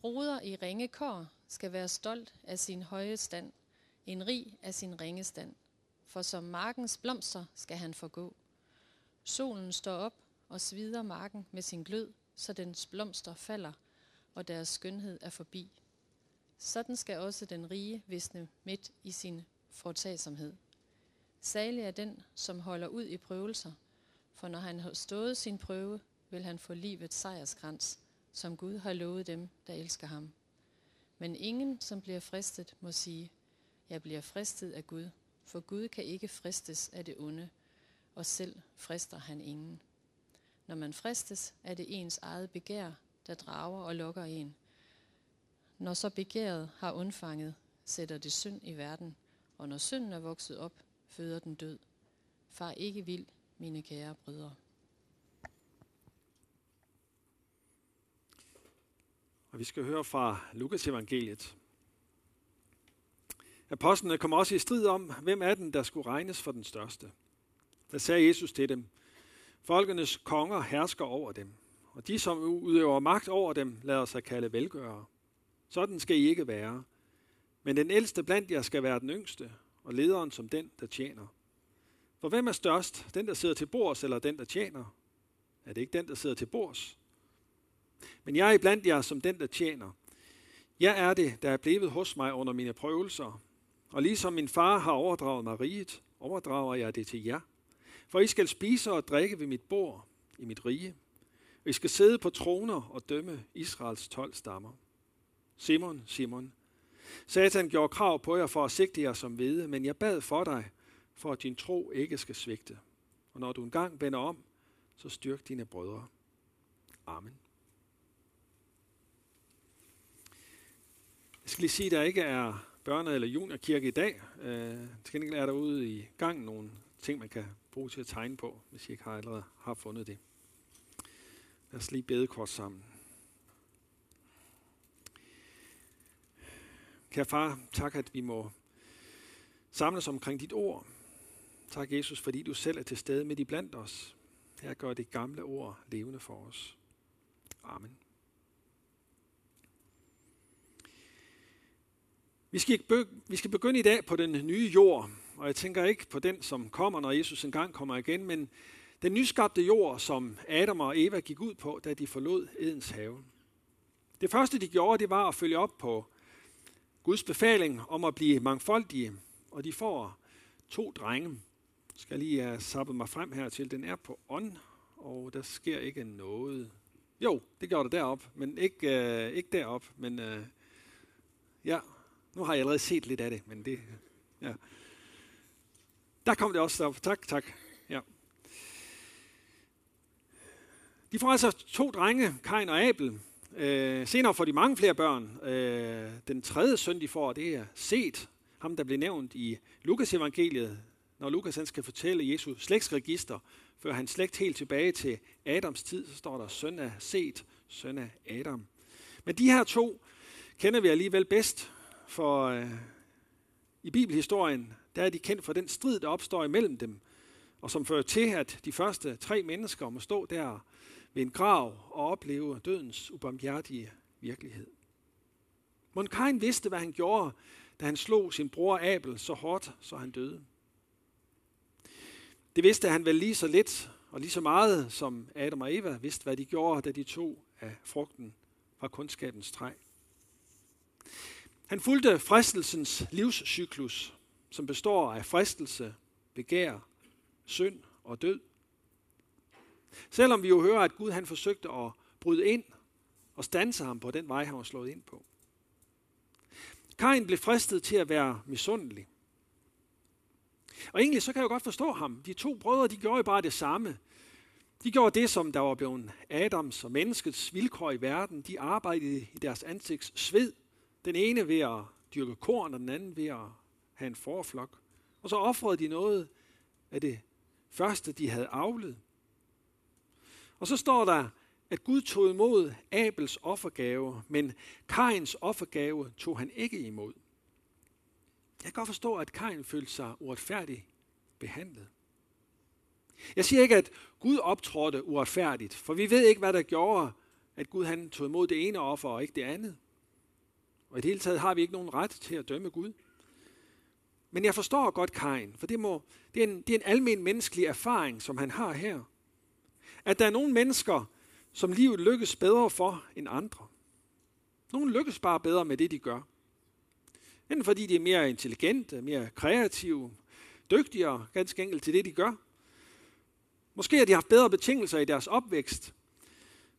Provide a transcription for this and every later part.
Broder i ringe kår skal være stolt af sin høje stand, en rig af sin ringe stand. For som markens blomster skal han forgå. Solen står op og svider marken med sin glød, så dens blomster falder, og deres skønhed er forbi. Sådan skal også den rige visne midt i sin foretagsomhed. Salig er den, som holder ud i prøvelser, for når han har stået sin prøve, vil han få livets sejrskrans, som Gud har lovet dem, der elsker ham. Men ingen, som bliver fristet, må sige, jeg bliver fristet af Gud, for Gud kan ikke fristes af det onde, og selv frister han ingen. Når man fristes, er det ens eget begær, der drager og lokker en. Når så begæret har undfanget, sætter det synd i verden, og når synden er vokset op, føder den død. Far ikke vild, mine kære brødre. Og vi skal høre fra Lukas evangeliet. Apostlene kom også i strid om, hvem er den, der skulle regnes for den største. Der sagde Jesus til dem, Folkenes konger hersker over dem, og de, som udøver magt over dem, lader sig kalde velgørere. Sådan skal I ikke være. Men den ældste blandt jer skal være den yngste, og lederen som den, der tjener. For hvem er størst, den, der sidder til bords, eller den, der tjener? Er det ikke den, der sidder til bords? Men jeg er blandt jer som den, der tjener. Jeg er det, der er blevet hos mig under mine prøvelser. Og ligesom min far har overdraget mig riget, overdrager jeg det til jer. For I skal spise og drikke ved mit bord i mit rige. Og I skal sidde på troner og dømme Israels tolv stammer. Simon, Simon, Satan gjorde krav på jer for at sigte jer som hvede, men jeg bad for dig, for at din tro ikke skal svigte. Og når du engang vender om, så styrk dine brødre. Amen. Jeg skal lige sige, at der ikke er børne- eller juniorkirke i dag. Øh, til gengæld er der ude i gang nogle ting, man kan bruge til at tegne på, hvis I ikke har allerede har fundet det. Lad os lige bede kort sammen. Kære far, tak at vi må samles omkring dit ord. Tak Jesus, fordi du selv er til stede midt i blandt os. Her gør det gamle ord levende for os. Amen. Vi skal, vi skal begynde i dag på den nye jord, og jeg tænker ikke på den, som kommer, når Jesus engang kommer igen, men den nyskabte jord, som Adam og Eva gik ud på, da de forlod Edens have. Det første, de gjorde, det var at følge op på Guds befaling om at blive mangfoldige, og de får to drenge. Jeg skal lige øh, have sappet mig frem her til. Den er på ånd, og der sker ikke noget. Jo, det gjorde det derop, men ikke, øh, ikke derop. Men øh, ja, nu har jeg allerede set lidt af det, men det... Ja. Der kom det også op. Tak, tak. Ja. De får altså to drenge, Kain og Abel. Øh, senere får de mange flere børn. Øh, den tredje søn, de får, det er Set, ham der blev nævnt i Lukas evangeliet, når Lukas han skal fortælle Jesu slægtsregister, før han slægt helt tilbage til Adams tid, så står der søn af Set, søn af Adam. Men de her to kender vi alligevel bedst, for øh, i bibelhistorien, der er de kendt for den strid, der opstår imellem dem, og som fører til, at de første tre mennesker må stå der ved en grav og opleve dødens ubarmhjertige virkelighed. Monkain vidste, hvad han gjorde, da han slog sin bror Abel så hårdt, så han døde. Det vidste han vel lige så lidt og lige så meget, som Adam og Eva vidste, hvad de gjorde, da de tog af frugten fra kundskabens træ. Han fulgte fristelsens livscyklus, som består af fristelse, begær, synd og død. Selvom vi jo hører, at Gud han forsøgte at bryde ind og stanse ham på den vej, han var slået ind på. Kain blev fristet til at være misundelig. Og egentlig så kan jeg jo godt forstå ham. De to brødre, de gjorde jo bare det samme. De gjorde det, som der var blevet Adams og menneskets vilkår i verden. De arbejdede i deres ansigts sved. Den ene ved at dyrke korn, og den anden ved at have en forflok. Og så offrede de noget af det første, de havde avlet. Og så står der, at Gud tog imod Abels offergave, men Kains offergave tog han ikke imod. Jeg kan godt forstå, at Kain følte sig uretfærdigt behandlet. Jeg siger ikke, at Gud optrådte uretfærdigt, for vi ved ikke, hvad der gjorde, at Gud han tog imod det ene offer og ikke det andet. Og i det hele taget har vi ikke nogen ret til at dømme Gud. Men jeg forstår godt Kain, for det, må, det, er en, det er en almen menneskelig erfaring, som han har her. At der er nogle mennesker, som livet lykkes bedre for end andre. Nogle lykkes bare bedre med det, de gør. Enten fordi de er mere intelligente, mere kreative, dygtigere ganske enkelt til det, de gør. Måske har de haft bedre betingelser i deres opvækst.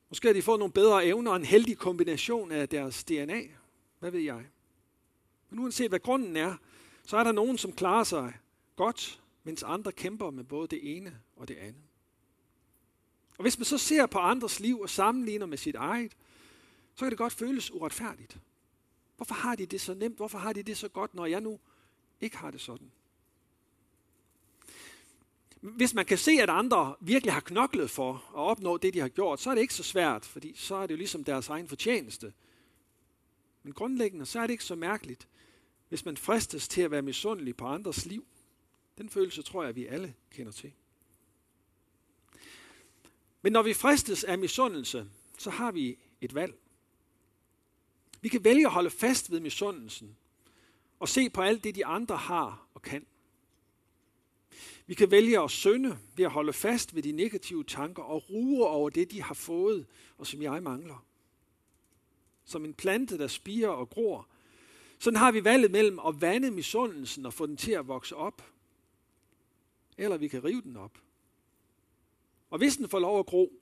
Måske har de fået nogle bedre evner og en heldig kombination af deres DNA. Hvad ved jeg? Men uanset hvad grunden er, så er der nogen, som klarer sig godt, mens andre kæmper med både det ene og det andet. Og hvis man så ser på andres liv og sammenligner med sit eget, så kan det godt føles uretfærdigt. Hvorfor har de det så nemt? Hvorfor har de det så godt, når jeg nu ikke har det sådan? Hvis man kan se, at andre virkelig har knoklet for at opnå det, de har gjort, så er det ikke så svært, fordi så er det jo ligesom deres egen fortjeneste. Men grundlæggende, så er det ikke så mærkeligt, hvis man fristes til at være misundelig på andres liv. Den følelse tror jeg, vi alle kender til. Men når vi fristes af misundelse, så har vi et valg. Vi kan vælge at holde fast ved misundelsen og se på alt det, de andre har og kan. Vi kan vælge at synde ved at holde fast ved de negative tanker og ruge over det, de har fået, og som jeg mangler. Som en plante, der spiger og gror. Sådan har vi valget mellem at vande misundelsen og få den til at vokse op. Eller vi kan rive den op. Og hvis den får lov at gro,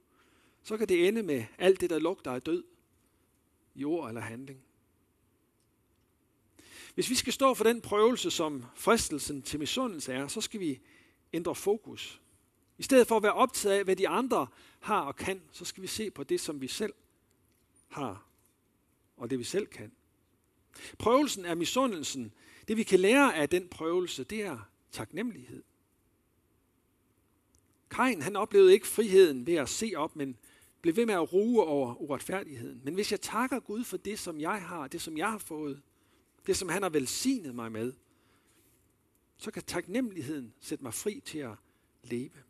så kan det ende med alt det, der lugter af død i ord eller handling. Hvis vi skal stå for den prøvelse, som fristelsen til misundelse er, så skal vi ændre fokus. I stedet for at være optaget af, hvad de andre har og kan, så skal vi se på det, som vi selv har, og det vi selv kan. Prøvelsen er misundelsen. Det vi kan lære af den prøvelse, det er taknemmelighed. Kain, han oplevede ikke friheden ved at se op, men blev ved med at ruge over uretfærdigheden. Men hvis jeg takker Gud for det, som jeg har, det som jeg har fået, det som han har velsignet mig med, så kan taknemmeligheden sætte mig fri til at leve.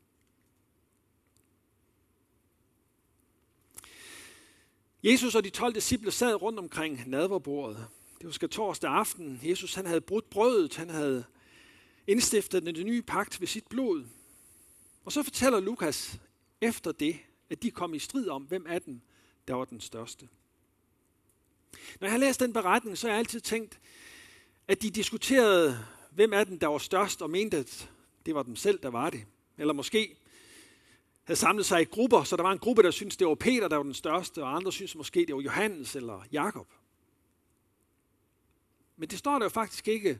Jesus og de 12 disciple sad rundt omkring nadverbordet. Det var skal torsdag aften. Jesus han havde brudt brødet, han havde indstiftet den nye pagt ved sit blod. Og så fortæller Lukas efter det, at de kom i strid om, hvem af dem, der var den største. Når jeg har læst den beretning, så har jeg altid tænkt, at de diskuterede, hvem af dem, der var størst, og mente, at det var dem selv, der var det. Eller måske havde samlet sig i grupper, så der var en gruppe, der syntes, det var Peter, der var den største, og andre syntes måske, det var Johannes eller Jakob. Men det står der jo faktisk ikke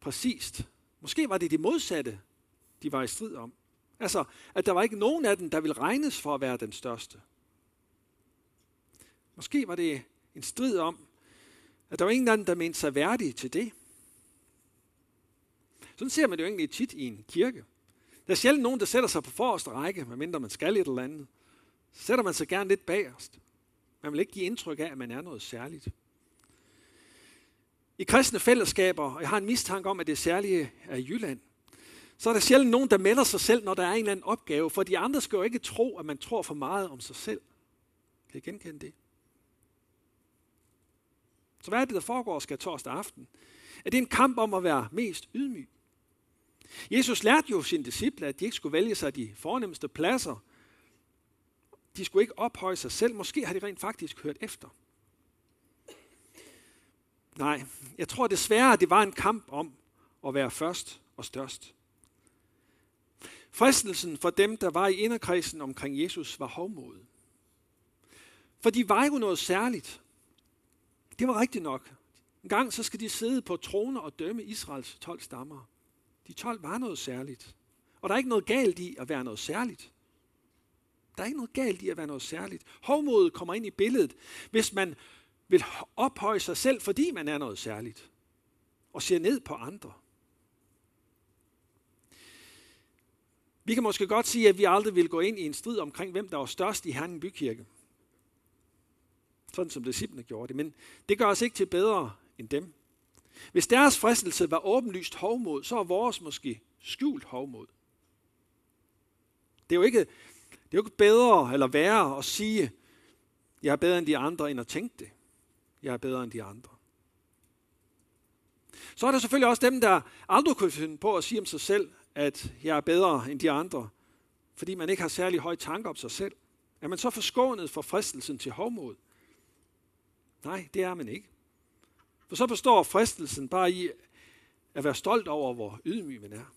præcist. Måske var det det modsatte, de var i strid om. Altså, at der var ikke nogen af dem, der ville regnes for at være den største. Måske var det en strid om, at der var ingen af dem, der mente sig værdige til det. Sådan ser man det jo egentlig tit i en kirke. Der er sjældent nogen, der sætter sig på forreste række, medmindre man skal et eller andet. Så sætter man sig gerne lidt bagerst. Man vil ikke give indtryk af, at man er noget særligt. I kristne fællesskaber, og jeg har en mistanke om, at det særlige er i Jylland, så er der sjældent nogen, der melder sig selv, når der er en eller anden opgave, for de andre skal jo ikke tro, at man tror for meget om sig selv. Kan I genkende det? Så hvad er det, der foregår skal torsdag aften? Er det en kamp om at være mest ydmyg? Jesus lærte jo sine disciple, at de ikke skulle vælge sig de fornemmeste pladser. De skulle ikke ophøje sig selv. Måske har de rent faktisk hørt efter. Nej, jeg tror desværre, at det var en kamp om at være først og størst. Fristelsen for dem, der var i inderkredsen omkring Jesus, var hovmod. For de var jo noget særligt. Det var rigtigt nok. En gang så skal de sidde på troner og dømme Israels 12 stammer. De 12 var noget særligt. Og der er ikke noget galt i at være noget særligt. Der er ikke noget galt i at være noget særligt. Hovmodet kommer ind i billedet, hvis man vil ophøje sig selv, fordi man er noget særligt. Og ser ned på andre. Vi kan måske godt sige, at vi aldrig vil gå ind i en strid omkring, hvem der var størst i Herning Bykirke. Sådan som disciplene gjorde det. Men det gør os ikke til bedre end dem. Hvis deres fristelse var åbenlyst hovmod, så er vores måske skjult hovmod. Det er jo ikke, det er jo ikke bedre eller værre at sige, jeg er bedre end de andre, end at tænke det. Jeg er bedre end de andre. Så er der selvfølgelig også dem, der aldrig kunne finde på at sige om sig selv, at jeg er bedre end de andre, fordi man ikke har særlig høje tanker om sig selv. Er man så forskånet for fristelsen til hovmod? Nej, det er man ikke. For så består fristelsen bare i at være stolt over, hvor ydmyg man er.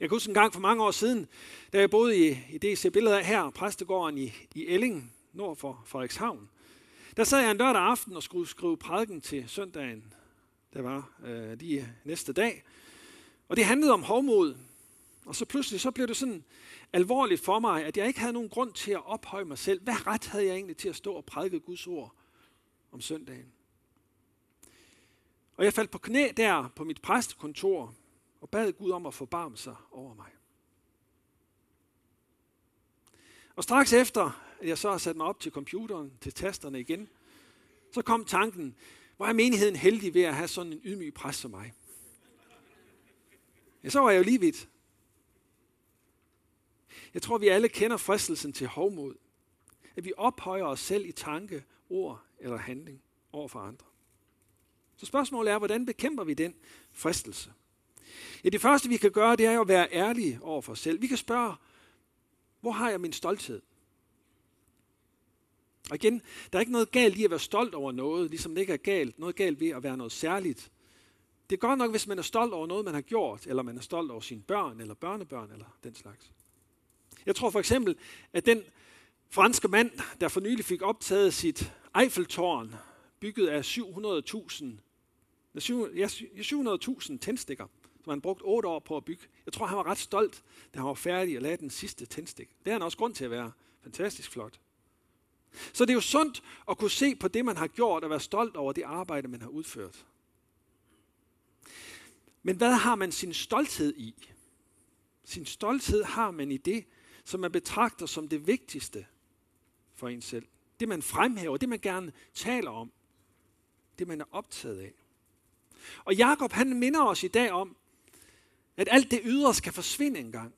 Jeg kan huske en gang for mange år siden, da jeg boede i, i det, jeg ser billeder af her, præstegården i, i Elling, nord for Frederikshavn. Der sad jeg en lørdag aften og skulle skrive prædiken til søndagen, der var øh, lige næste dag. Og det handlede om hovmod. Og så pludselig så blev det sådan alvorligt for mig, at jeg ikke havde nogen grund til at ophøje mig selv. Hvad ret havde jeg egentlig til at stå og prædike Guds ord om søndagen? Og jeg faldt på knæ der på mit præstekontor og bad Gud om at forbarme sig over mig. Og straks efter, at jeg så har sat mig op til computeren, til tasterne igen, så kom tanken, hvor er menigheden heldig ved at have sådan en ydmyg præst som mig. Ja, så var jeg jo lige vidt. Jeg tror, vi alle kender fristelsen til hovmod. At vi ophøjer os selv i tanke, ord eller handling over for andre. Så spørgsmålet er, hvordan bekæmper vi den fristelse? Ja, det første vi kan gøre, det er jo at være ærlige over for os selv. Vi kan spørge, hvor har jeg min stolthed? Og igen, der er ikke noget galt i at være stolt over noget, ligesom det ikke er galt, noget galt ved at være noget særligt. Det er godt nok, hvis man er stolt over noget, man har gjort, eller man er stolt over sine børn, eller børnebørn, eller den slags. Jeg tror for eksempel, at den franske mand, der for nylig fik optaget sit Eiffeltårn, bygget af 700.000 700.000 tændstikker, som han brugt otte år på at bygge. Jeg tror, han var ret stolt, da han var færdig og lagde den sidste tændstik. Det er han også grund til at være fantastisk flot. Så det er jo sundt at kunne se på det, man har gjort, og være stolt over det arbejde, man har udført. Men hvad har man sin stolthed i? Sin stolthed har man i det, som man betragter som det vigtigste for en selv. Det man fremhæver, det man gerne taler om, det man er optaget af. Og Jakob han minder os i dag om, at alt det ydre skal forsvinde engang.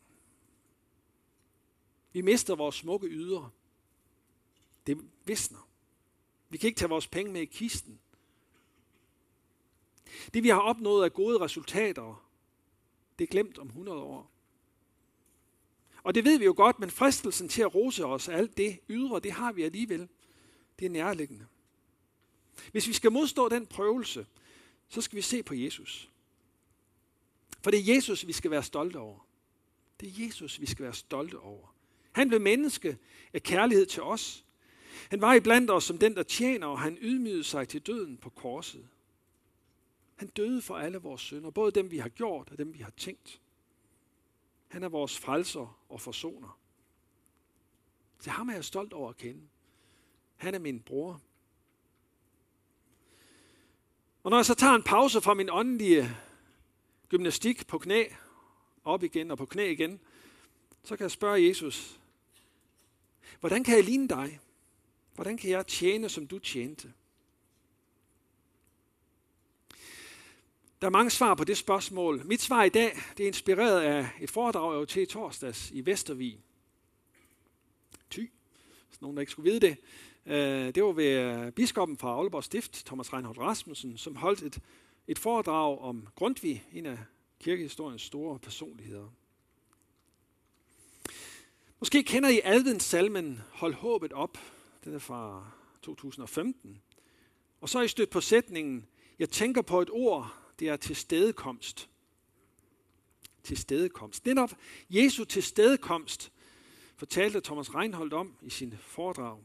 Vi mister vores smukke ydre. Det visner. Vi kan ikke tage vores penge med i kisten. Det vi har opnået af gode resultater, det er glemt om 100 år. Og det ved vi jo godt, men fristelsen til at rose os af alt det ydre, det har vi alligevel. Det er nærliggende. Hvis vi skal modstå den prøvelse, så skal vi se på Jesus. For det er Jesus, vi skal være stolte over. Det er Jesus, vi skal være stolte over. Han blev menneske af kærlighed til os. Han var iblandt os som den, der tjener, og han ydmygede sig til døden på korset. Han døde for alle vores synder, både dem, vi har gjort, og dem, vi har tænkt. Han er vores frelser og forsoner. Til ham er jeg stolt over at kende. Han er min bror. Og når jeg så tager en pause fra min åndelige gymnastik på knæ, op igen og på knæ igen, så kan jeg spørge Jesus, hvordan kan jeg ligne dig? Hvordan kan jeg tjene, som du tjente? Der er mange svar på det spørgsmål. Mit svar i dag det er inspireret af et foredrag, jeg var til i torsdags i Vestervig. Ty, hvis nogen der ikke skulle vide det. Øh, det var ved øh, biskoppen fra Aalborg Stift, Thomas Reinhold Rasmussen, som holdt et, et foredrag om Grundtvig, en af kirkehistoriens store personligheder. Måske kender I Alvens salmen Hold håbet op. Den er fra 2015. Og så er I stødt på sætningen, jeg tænker på et ord, det er tilstedekomst. Tilstedekomst. Netop Jesu tilstedekomst fortalte Thomas Reinholdt om i sin foredrag.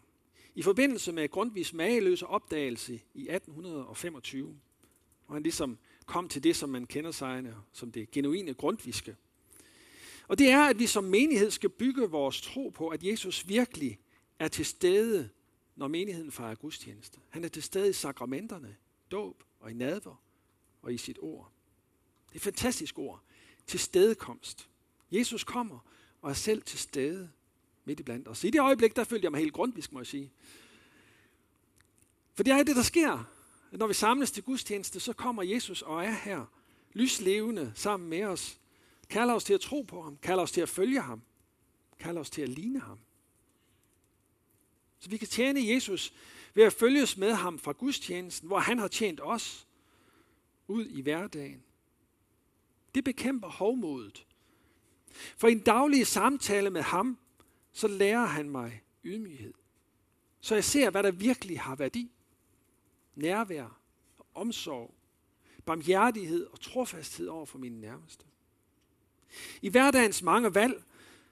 I forbindelse med Grundtvigs mageløse opdagelse i 1825, hvor han ligesom kom til det, som man kender sig som det genuine grundviske. Og det er, at vi som menighed skal bygge vores tro på, at Jesus virkelig er til stede, når menigheden fejrer gudstjeneste. Han er til stede i sakramenterne, dåb og i nadver og i sit ord. Det er et fantastisk ord. Til stedekomst. Jesus kommer og er selv til stede midt i blandt os. I det øjeblik, der følte jeg mig helt grundvisk, må jeg sige. For det er det, der sker. Når vi samles til gudstjeneste, så kommer Jesus og er her, lyslevende sammen med os. Kalder os til at tro på ham, kalder os til at følge ham, kalder os til at ligne ham. Så vi kan tjene Jesus ved at følges med ham fra gudstjenesten, hvor han har tjent os, ud i hverdagen. Det bekæmper hovmodet. For i en daglig samtale med ham, så lærer han mig ydmyghed. Så jeg ser, hvad der virkelig har værdi. Nærvær, omsorg, barmhjertighed og trofasthed over for mine nærmeste. I hverdagens mange valg,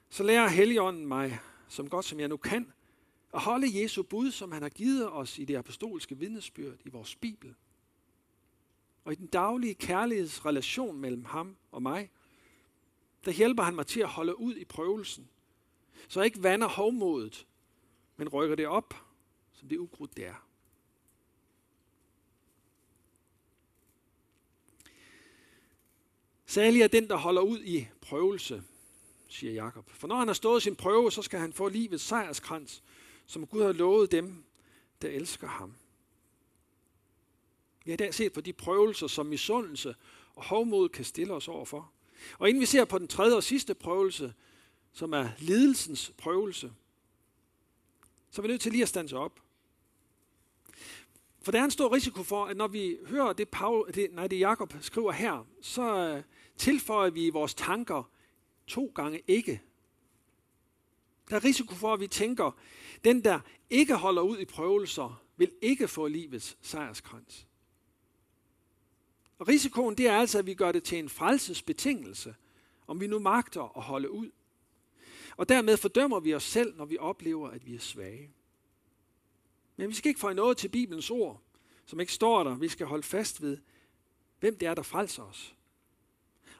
så lærer Helligånden mig, som godt som jeg nu kan, at holde Jesu bud, som han har givet os i det apostolske vidnesbyrd i vores Bibel. Og i den daglige kærlighedsrelation mellem ham og mig, der hjælper han mig til at holde ud i prøvelsen, så jeg ikke vander hovmodet, men rykker det op, som det ukrudt det er. Særlig er den, der holder ud i prøvelse, siger Jakob. For når han har stået sin prøve, så skal han få livets sejrskrans, som Gud har lovet dem, der elsker ham. Ja, det er set på de prøvelser, som misundelse og hovmod kan stille os overfor. Og inden vi ser på den tredje og sidste prøvelse, som er lidelsens prøvelse, så er vi nødt til lige at stande op. For der er en stor risiko for, at når vi hører det, Paul, det, nej, det Jakob skriver her, så øh, tilføjer vi i vores tanker to gange ikke. Der er risiko for, at vi tænker, den der ikke holder ud i prøvelser, vil ikke få livets sejrskrans. Og risikoen det er altså, at vi gør det til en frelsesbetingelse, om vi nu magter at holde ud. Og dermed fordømmer vi os selv, når vi oplever, at vi er svage. Men vi skal ikke få noget til Bibelens ord, som ikke står der. Vi skal holde fast ved, hvem det er, der frelser os.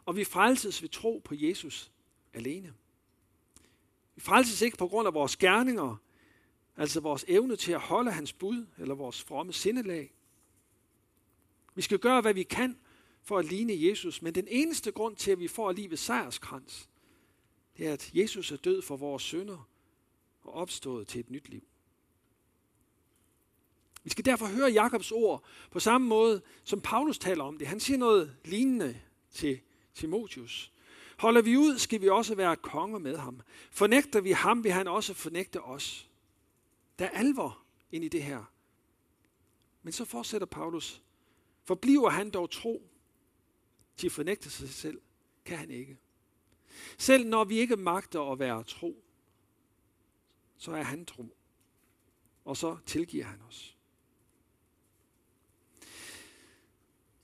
Og vi frelses ved tro på Jesus alene. Vi frelses ikke på grund af vores gerninger, altså vores evne til at holde hans bud eller vores fromme sindelag. Vi skal gøre, hvad vi kan for at ligne Jesus, men den eneste grund til, at vi får livets sejrskrans, det er, at Jesus er død for vores synder og opstået til et nyt liv. Vi skal derfor høre Jakobs ord på samme måde, som Paulus taler om det. Han siger noget lignende til Timotius. Holder vi ud, skal vi også være konger med ham. Fornægter vi ham, vil han også fornægte os. Der er alvor ind i det her. Men så fortsætter Paulus. Forbliver han dog tro til at fornægte sig selv, kan han ikke. Selv når vi ikke magter at være tro, så er han tro. Og så tilgiver han os.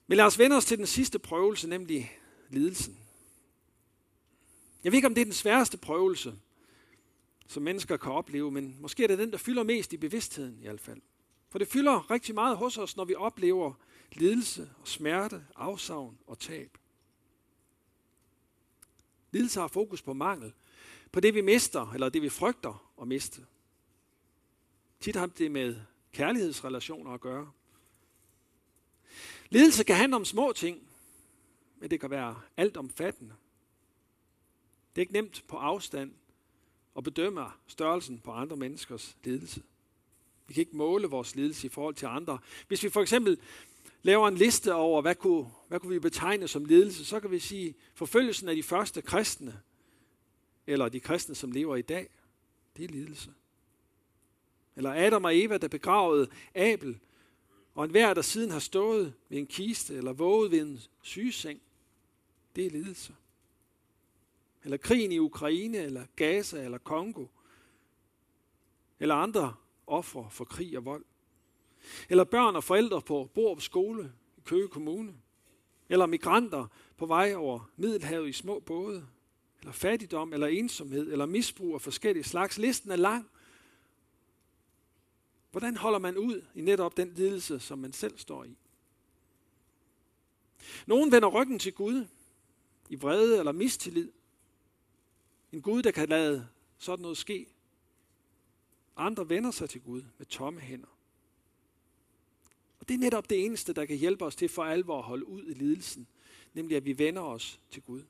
Men lad os vende os til den sidste prøvelse, nemlig lidelsen. Jeg ved ikke, om det er den sværeste prøvelse, som mennesker kan opleve, men måske er det den, der fylder mest i bevidstheden i hvert fald. For det fylder rigtig meget hos os, når vi oplever lidelse og smerte, afsavn og tab. Lidelse har fokus på mangel, på det vi mister, eller det vi frygter at miste. Tit har det med kærlighedsrelationer at gøre. Lidelse kan handle om små ting, men det kan være alt omfattende. Det er ikke nemt på afstand at bedømme størrelsen på andre menneskers lidelse. Vi kan ikke måle vores lidelse i forhold til andre. Hvis vi for eksempel laver en liste over, hvad kunne, hvad kunne vi betegne som lidelse, så kan vi sige, forfølgelsen af de første kristne, eller de kristne, som lever i dag, det er lidelse. Eller Adam og Eva, der begravede Abel, og enhver, der siden har stået ved en kiste eller våget ved en sygeseng, det er lidelse. Eller krigen i Ukraine, eller Gaza, eller Kongo, eller andre ofre for krig og vold. Eller børn og forældre på Borup Skole i Køge Kommune. Eller migranter på vej over Middelhavet i små både. Eller fattigdom, eller ensomhed, eller misbrug af forskellige slags. Listen er lang. Hvordan holder man ud i netop den lidelse, som man selv står i? Nogen vender ryggen til Gud i vrede eller mistillid. En Gud, der kan lade sådan noget ske. Andre vender sig til Gud med tomme hænder. Og det er netop det eneste, der kan hjælpe os til for alvor at holde ud i lidelsen, nemlig at vi vender os til Gud.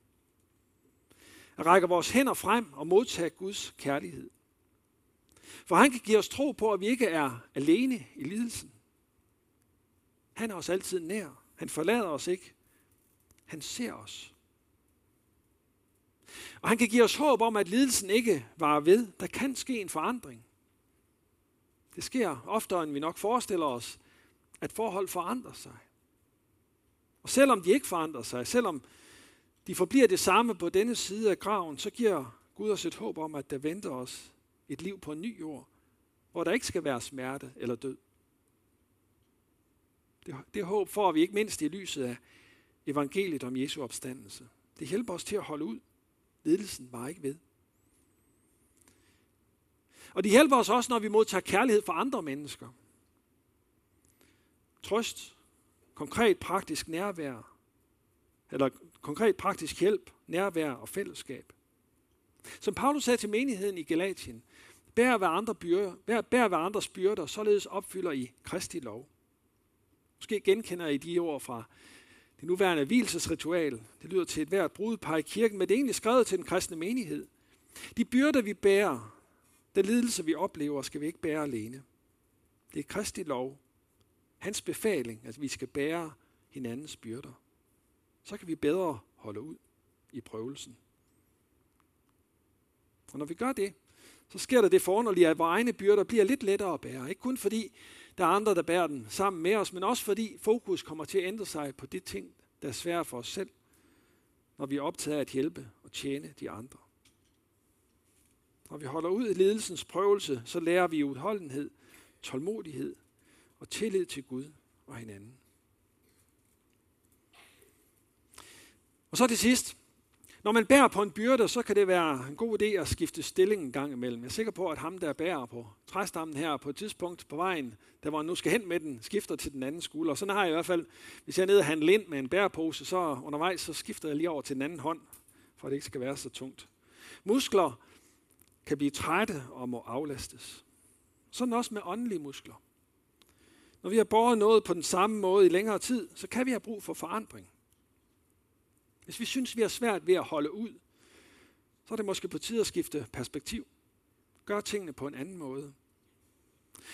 At række vores hænder frem og modtage Guds kærlighed. For han kan give os tro på, at vi ikke er alene i lidelsen. Han er os altid nær. Han forlader os ikke. Han ser os. Og han kan give os håb om, at lidelsen ikke varer ved. Der kan ske en forandring. Det sker oftere, end vi nok forestiller os, at forhold forandrer sig. Og selvom de ikke forandrer sig, selvom de forbliver det samme på denne side af graven, så giver Gud os et håb om, at der venter os et liv på en ny jord, hvor der ikke skal være smerte eller død. Det, det håb får vi ikke mindst i lyset af evangeliet om Jesu opstandelse. Det hjælper os til at holde ud. Ledelsen var ikke ved. Og det hjælper os også, når vi modtager kærlighed fra andre mennesker. Trøst, konkret praktisk nærvær, eller konkret praktisk hjælp, nærvær og fællesskab. Som Paulus sagde til menigheden i Galatien, bær hver, andre byrder, bær, bær hver andres byrder, således opfylder I Kristi lov. Måske genkender I de ord fra det nuværende hvilesesritual. Det lyder til et hvert brudepar i kirken, men det er egentlig skrevet til den kristne menighed. De byrder, vi bærer, den lidelse, vi oplever, skal vi ikke bære alene. Det er Kristi lov. Hans befaling, at vi skal bære hinandens byrder. Så kan vi bedre holde ud i prøvelsen. Og når vi gør det, så sker der det forunderlige, at vores egne byrder bliver lidt lettere at bære. Ikke kun fordi der er andre, der bærer den sammen med os, men også fordi fokus kommer til at ændre sig på de ting, der er svære for os selv, når vi er optaget af at hjælpe og tjene de andre. Når vi holder ud i ledelsens prøvelse, så lærer vi udholdenhed, tålmodighed og tillid til Gud og hinanden. Og så til sidst, når man bærer på en byrde, så kan det være en god idé at skifte stilling en gang imellem. Jeg er sikker på, at ham, der bærer på træstammen her på et tidspunkt på vejen, der hvor han nu skal hen med den, skifter til den anden skulder. Og sådan har jeg i hvert fald, hvis jeg er nede og handler ind med en bærepose, så undervejs så skifter jeg lige over til den anden hånd, for at det ikke skal være så tungt. Muskler kan blive trætte og må aflastes. Sådan også med åndelige muskler. Når vi har båret noget på den samme måde i længere tid, så kan vi have brug for forandring. Hvis vi synes, vi har svært ved at holde ud, så er det måske på tide at skifte perspektiv. Gør tingene på en anden måde.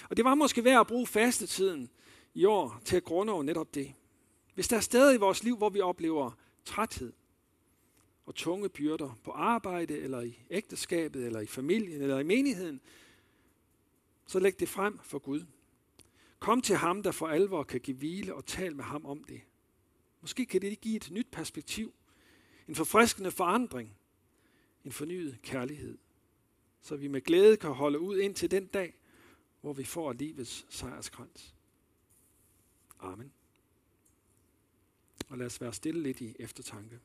Og det var måske værd at bruge fastetiden i år til at grunde over netop det. Hvis der er steder i vores liv, hvor vi oplever træthed og tunge byrder på arbejde, eller i ægteskabet, eller i familien, eller i menigheden, så læg det frem for Gud. Kom til ham, der for alvor kan give hvile, og tal med ham om det. Måske kan det give et nyt perspektiv en forfriskende forandring, en fornyet kærlighed, så vi med glæde kan holde ud ind til den dag, hvor vi får livets sejrskrans. Amen. Og lad os være stille lidt i eftertanke.